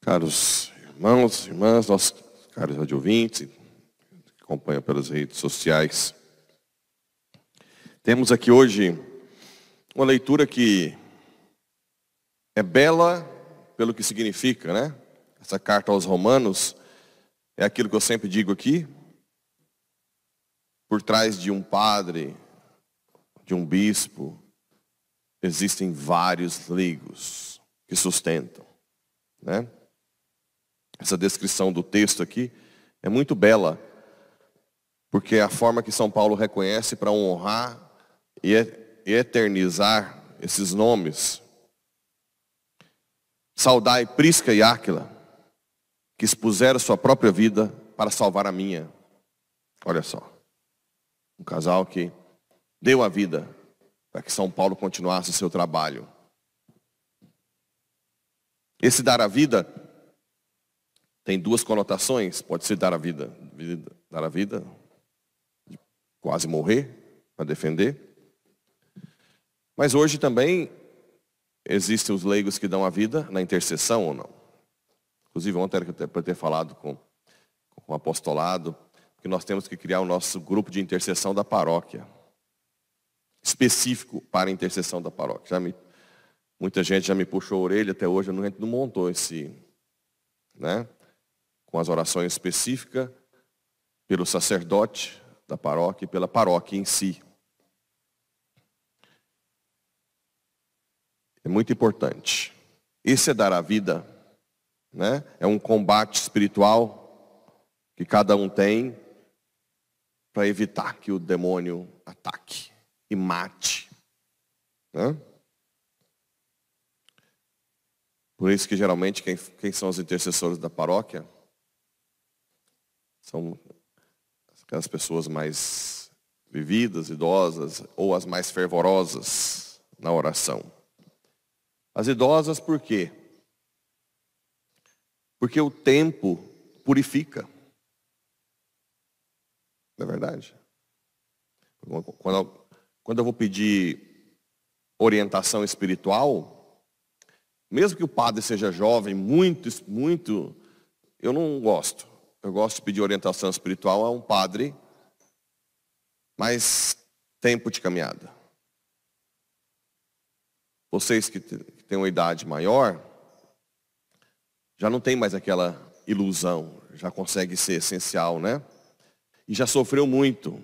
Caros irmãos, irmãs, nossos caros radiovintes, que acompanham pelas redes sociais. Temos aqui hoje uma leitura que é bela pelo que significa, né? Essa carta aos Romanos é aquilo que eu sempre digo aqui. Por trás de um padre, de um bispo, existem vários leigos que sustentam, né? Essa descrição do texto aqui é muito bela, porque é a forma que São Paulo reconhece para honrar e eternizar esses nomes. Saudai Prisca e Áquila, que expuseram sua própria vida para salvar a minha. Olha só, um casal que deu a vida para que São Paulo continuasse o seu trabalho. Esse dar a vida tem duas conotações. Pode ser dar a vida, dar a vida, quase morrer para defender. Mas hoje também existem os leigos que dão a vida na intercessão ou não. Inclusive ontem era para ter falado com, com o apostolado que nós temos que criar o nosso grupo de intercessão da paróquia. Específico para a intercessão da paróquia. Já me, muita gente já me puxou a orelha, até hoje a gente não montou esse, né? com as orações específicas pelo sacerdote da paróquia e pela paróquia em si. É muito importante. Esse é dar a vida, né? É um combate espiritual que cada um tem para evitar que o demônio ataque e mate. Né? Por isso que geralmente quem, quem são os intercessores da paróquia são aquelas pessoas mais vividas, idosas, ou as mais fervorosas na oração. As idosas por quê? Porque o tempo purifica. Não é verdade? Quando eu, quando eu vou pedir orientação espiritual, mesmo que o padre seja jovem, muito, muito, eu não gosto eu gosto de pedir orientação espiritual a um padre, mais tempo de caminhada. Vocês que têm uma idade maior, já não tem mais aquela ilusão, já consegue ser essencial, né? E já sofreu muito.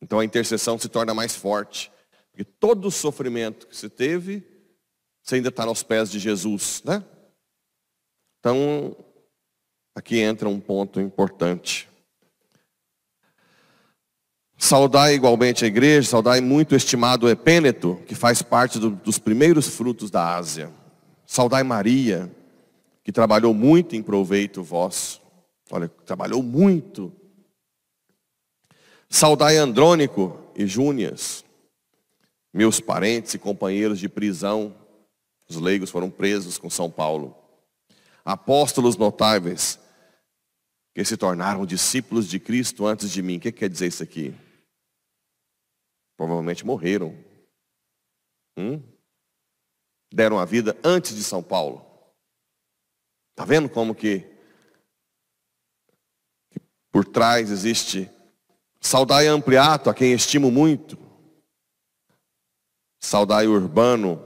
Então a intercessão se torna mais forte. Porque todo o sofrimento que você teve, você ainda está aos pés de Jesus, né? Então, Aqui entra um ponto importante. Saudai igualmente a igreja, saudai muito estimado Epêneto, que faz parte do, dos primeiros frutos da Ásia. Saudai Maria, que trabalhou muito em proveito vosso. Olha, trabalhou muito. Saudai Andrônico e Júnias, meus parentes e companheiros de prisão. Os leigos foram presos com São Paulo. Apóstolos notáveis, que se tornaram discípulos de Cristo antes de mim. O que quer dizer isso aqui? Provavelmente morreram. Hum? Deram a vida antes de São Paulo. Está vendo como que, que por trás existe saudai ampliato, a quem estimo muito. Saudai urbano,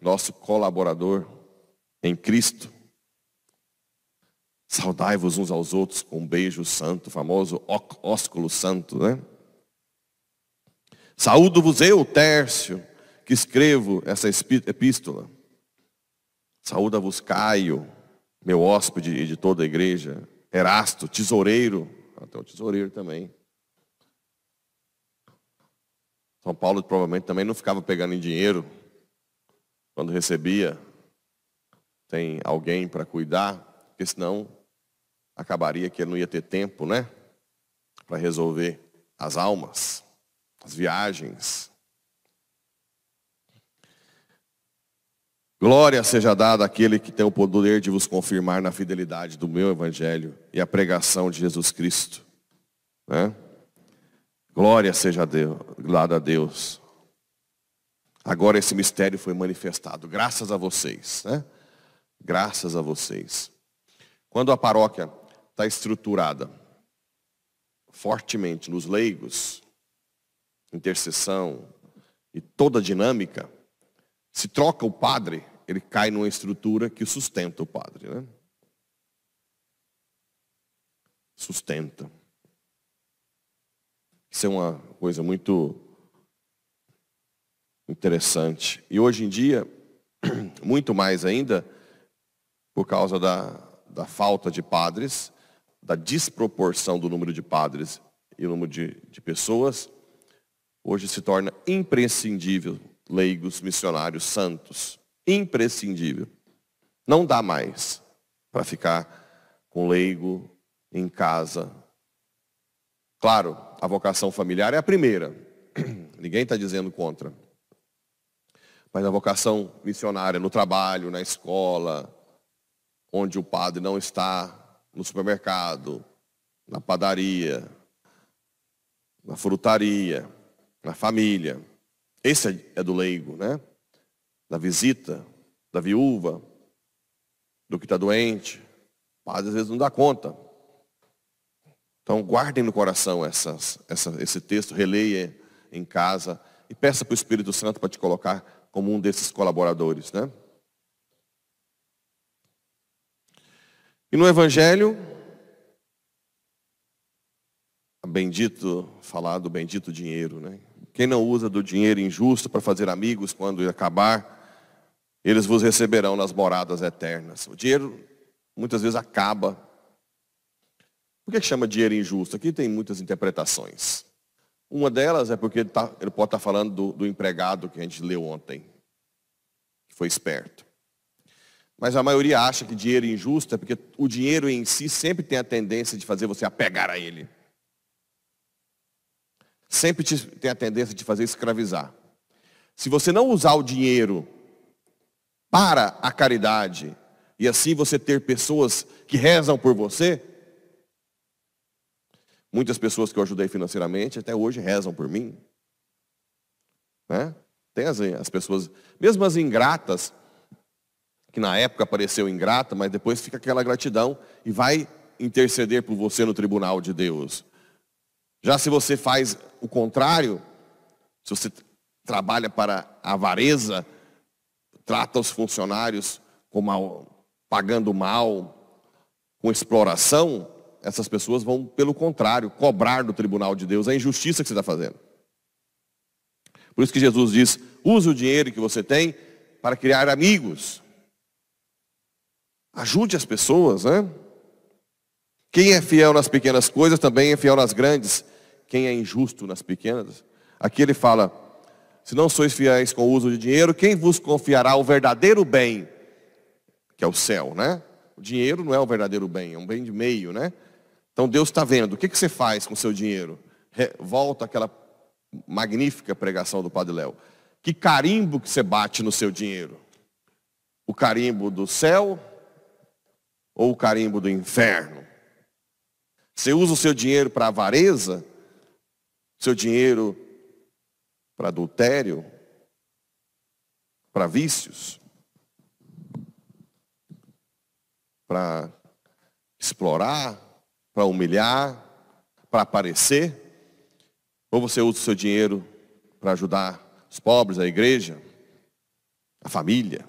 nosso colaborador em Cristo. Saudai-vos uns aos outros com um beijo santo, famoso ósculo santo, né? Saúdo-vos eu, Tércio, que escrevo essa epístola. Saúda-vos Caio, meu hóspede e de toda a igreja. Erasto, tesoureiro, até o tesoureiro também. São Paulo provavelmente também não ficava pegando em dinheiro quando recebia. Tem alguém para cuidar, porque senão acabaria que ele não ia ter tempo, né? Para resolver as almas, as viagens. Glória seja dada àquele que tem o poder de vos confirmar na fidelidade do meu evangelho e a pregação de Jesus Cristo, Né? Glória seja a Deus, a Deus. Agora esse mistério foi manifestado, graças a vocês, né? Graças a vocês. Quando a paróquia está estruturada fortemente nos leigos, intercessão e toda a dinâmica, se troca o padre, ele cai numa estrutura que sustenta o padre, né? Sustenta. Isso é uma coisa muito interessante. E hoje em dia, muito mais ainda, por causa da, da falta de padres, da desproporção do número de padres e o número de, de pessoas, hoje se torna imprescindível leigos, missionários, santos. Imprescindível. Não dá mais para ficar com leigo em casa. Claro, a vocação familiar é a primeira. Ninguém está dizendo contra. Mas a vocação missionária no trabalho, na escola, onde o padre não está no supermercado, na padaria, na frutaria, na família. Esse é do leigo, né? Da visita, da viúva, do que está doente. O padre às vezes não dá conta. Então guardem no coração essas, essa, esse texto, releia em casa e peça para o Espírito Santo para te colocar como um desses colaboradores, né? E no Evangelho, bendito, falar do bendito dinheiro, né? Quem não usa do dinheiro injusto para fazer amigos quando acabar, eles vos receberão nas moradas eternas. O dinheiro muitas vezes acaba. Por que chama dinheiro injusto? Aqui tem muitas interpretações. Uma delas é porque ele, tá, ele pode estar tá falando do, do empregado que a gente leu ontem, que foi esperto. Mas a maioria acha que dinheiro injusto é porque o dinheiro em si sempre tem a tendência de fazer você apegar a ele. Sempre tem a tendência de fazer escravizar. Se você não usar o dinheiro para a caridade e assim você ter pessoas que rezam por você, muitas pessoas que eu ajudei financeiramente até hoje rezam por mim. Né? Tem as, as pessoas, mesmo as ingratas, que na época pareceu ingrata, mas depois fica aquela gratidão e vai interceder por você no tribunal de Deus. Já se você faz o contrário, se você trabalha para a avareza, trata os funcionários como pagando mal, com exploração, essas pessoas vão, pelo contrário, cobrar do tribunal de Deus a injustiça que você está fazendo. Por isso que Jesus diz: use o dinheiro que você tem para criar amigos. Ajude as pessoas, né? Quem é fiel nas pequenas coisas também é fiel nas grandes. Quem é injusto nas pequenas? Aqui ele fala: se não sois fiéis com o uso de dinheiro, quem vos confiará o verdadeiro bem, que é o céu, né? O dinheiro não é o verdadeiro bem, é um bem de meio, né? Então Deus está vendo. O que, que você faz com o seu dinheiro? Volta aquela magnífica pregação do Padre Léo. Que carimbo que você bate no seu dinheiro? O carimbo do céu ou o carimbo do inferno? Você usa o seu dinheiro para avareza, seu dinheiro para adultério, para vícios, para explorar, para humilhar, para aparecer? Ou você usa o seu dinheiro para ajudar os pobres, a igreja, a família?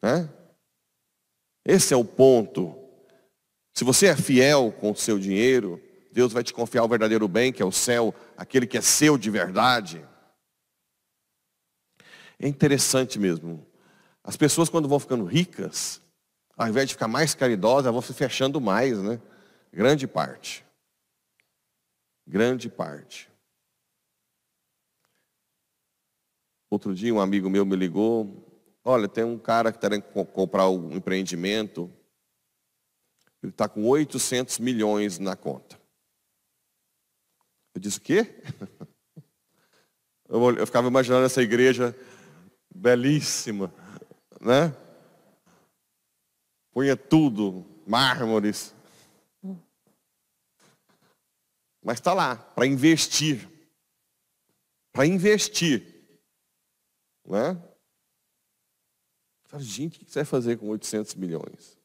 Né? Esse é o ponto. Se você é fiel com o seu dinheiro, Deus vai te confiar o verdadeiro bem, que é o céu, aquele que é seu de verdade. É interessante mesmo. As pessoas quando vão ficando ricas, ao invés de ficar mais caridosas, vão se fechando mais, né? Grande parte. Grande parte. Outro dia um amigo meu me ligou, Olha, tem um cara que está querendo comprar um empreendimento, ele está com 800 milhões na conta. Eu disse, o quê? Eu, eu ficava imaginando essa igreja belíssima, né? Punha tudo, mármores. Mas está lá, para investir. Para investir. Não é? Gente, o que você vai fazer com 800 milhões?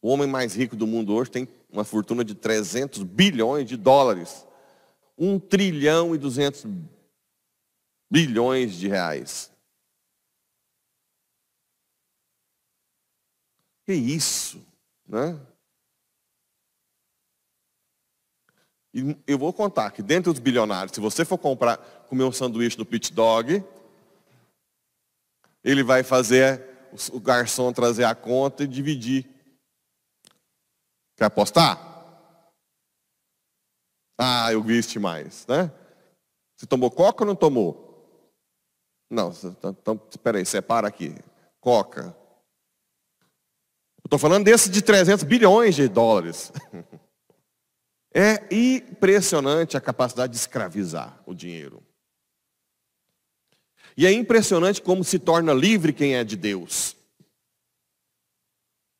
O homem mais rico do mundo hoje tem uma fortuna de 300 bilhões de dólares. 1 trilhão e 200 bilhões de reais. Que isso, né? E eu vou contar que dentro dos bilionários, se você for comprar, comer um sanduíche no pit dog, ele vai fazer o garçom trazer a conta e dividir. Quer apostar? Ah, eu viste mais, né? Você tomou coca ou não tomou? Não, então, espera aí, separa aqui. Coca. Eu estou falando desse de 300 bilhões de dólares. É impressionante a capacidade de escravizar o dinheiro. E é impressionante como se torna livre quem é de Deus.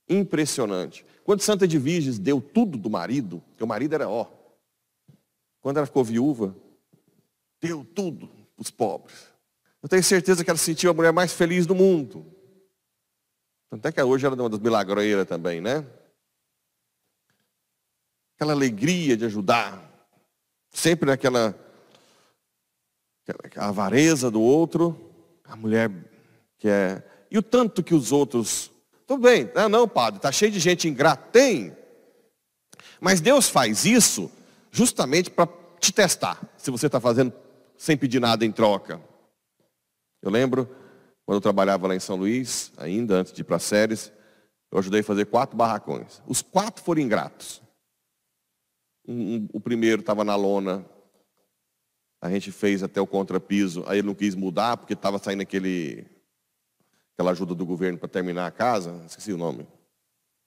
Impressionante. Quando Santa Edviges deu tudo do marido, que o marido era ó. Quando ela ficou viúva, deu tudo para os pobres. Eu tenho certeza que ela se sentiu a mulher mais feliz do mundo. Até que hoje ela é uma das milagreiras também, né? Aquela alegria de ajudar. Sempre naquela avareza do outro, a mulher que é. E o tanto que os outros. Tudo bem, ah, não, padre, está cheio de gente ingrata. Tem. Mas Deus faz isso justamente para te testar, se você está fazendo sem pedir nada em troca. Eu lembro, quando eu trabalhava lá em São Luís, ainda antes de ir para séries, eu ajudei a fazer quatro barracões. Os quatro foram ingratos. Um, um, o primeiro estava na lona a gente fez até o contrapiso, aí ele não quis mudar porque estava saindo aquele, aquela ajuda do governo para terminar a casa, esqueci o nome.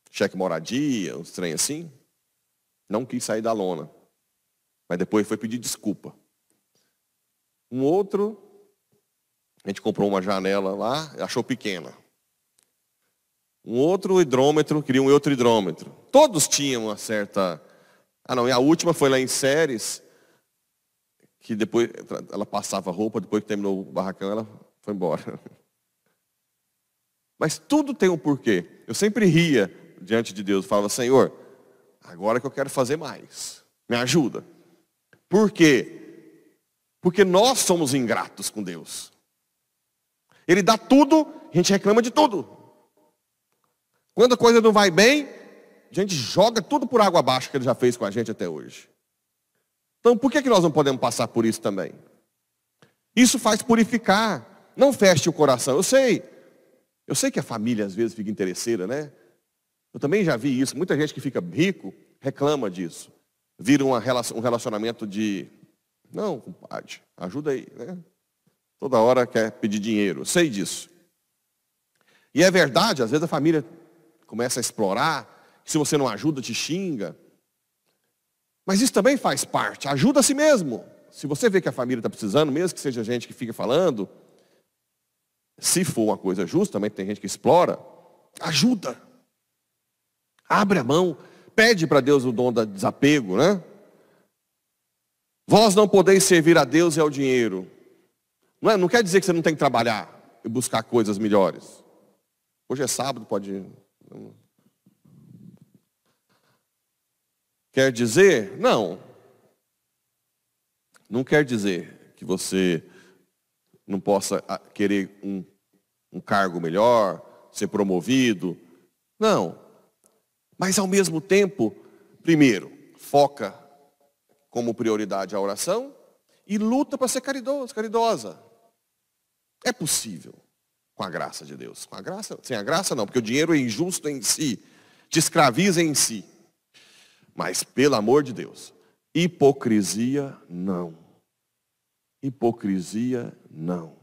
Cheque moradia, um trem assim. Não quis sair da lona. Mas depois foi pedir desculpa. Um outro, a gente comprou uma janela lá, achou pequena. Um outro hidrômetro, queria um outro hidrômetro. Todos tinham uma certa. Ah não, e a última foi lá em séries, que depois ela passava roupa, depois que terminou o barracão, ela foi embora. Mas tudo tem um porquê. Eu sempre ria diante de Deus, falava, Senhor, agora que eu quero fazer mais, me ajuda. Por quê? Porque nós somos ingratos com Deus. Ele dá tudo, a gente reclama de tudo. Quando a coisa não vai bem, a gente joga tudo por água abaixo que ele já fez com a gente até hoje. Então por que, que nós não podemos passar por isso também? Isso faz purificar, não feche o coração. Eu sei, eu sei que a família às vezes fica interesseira, né? Eu também já vi isso. Muita gente que fica rico reclama disso. Vira um relacionamento de, não, compadre, ajuda aí, né? Toda hora quer pedir dinheiro. Eu sei disso. E é verdade, às vezes a família começa a explorar, se você não ajuda, te xinga. Mas isso também faz parte, ajuda a si mesmo. Se você vê que a família está precisando, mesmo que seja gente que fica falando, se for uma coisa justa, também tem gente que explora, ajuda. Abre a mão, pede para Deus o dom do desapego, né? Vós não podeis servir a Deus e ao dinheiro. Não, é, não quer dizer que você não tem que trabalhar e buscar coisas melhores. Hoje é sábado, pode. Quer dizer? Não. Não quer dizer que você não possa ah, querer um, um cargo melhor, ser promovido. Não. Mas ao mesmo tempo, primeiro, foca como prioridade a oração e luta para ser caridoso, caridosa. É possível com a graça de Deus. Com a graça, sem a graça não, porque o dinheiro é injusto em si, te escraviza em si. Mas, pelo amor de Deus, hipocrisia não. Hipocrisia não.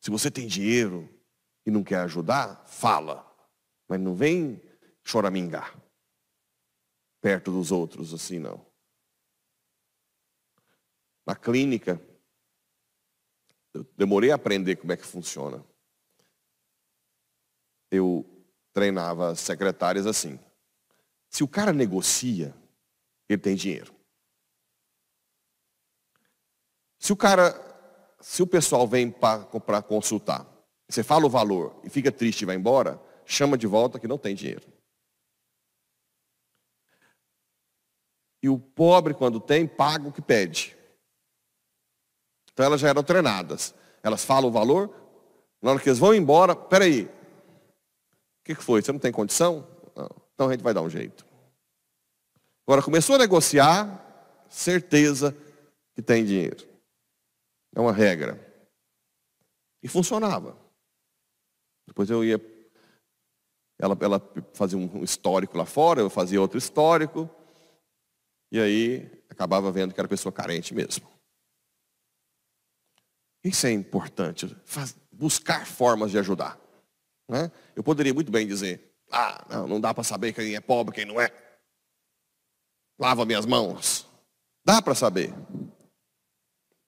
Se você tem dinheiro e não quer ajudar, fala. Mas não vem choramingar perto dos outros assim, não. Na clínica, eu demorei a aprender como é que funciona. Eu treinava secretárias assim. Se o cara negocia, ele tem dinheiro. Se o cara, se o pessoal vem para consultar, você fala o valor e fica triste e vai embora, chama de volta que não tem dinheiro. E o pobre, quando tem, paga o que pede. Então elas já eram treinadas. Elas falam o valor, na hora que eles vão embora, peraí, o que, que foi? Você não tem condição? Então a gente vai dar um jeito. Agora começou a negociar, certeza que tem dinheiro. É uma regra. E funcionava. Depois eu ia. Ela, ela fazia um histórico lá fora, eu fazia outro histórico. E aí acabava vendo que era pessoa carente mesmo. Isso é importante, faz, buscar formas de ajudar. Né? Eu poderia muito bem dizer, ah, não, não dá para saber quem é pobre, quem não é. Lava minhas mãos. Dá para saber.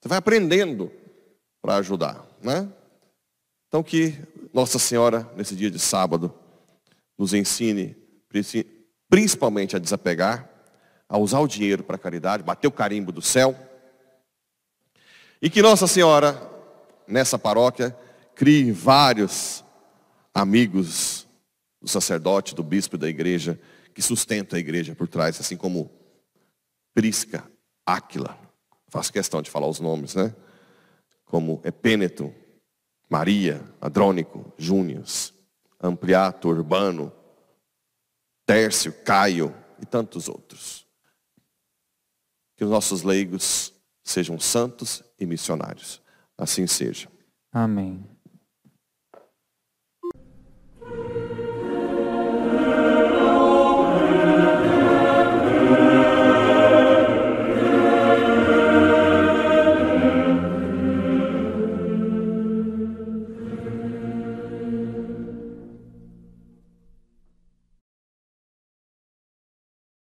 Você vai aprendendo para ajudar. Né? Então que Nossa Senhora, nesse dia de sábado, nos ensine principalmente a desapegar a usar o dinheiro para caridade, bater o carimbo do céu. E que Nossa Senhora, nessa paróquia, crie vários amigos do sacerdote, do bispo da igreja, que sustenta a igreja por trás, assim como Prisca, Áquila. Faço questão de falar os nomes, né? Como Epêneto, Maria, Adrônico, Június, Ampliato, Urbano, Tércio, Caio e tantos outros. Que os nossos leigos sejam santos e missionários. Assim seja. Amém.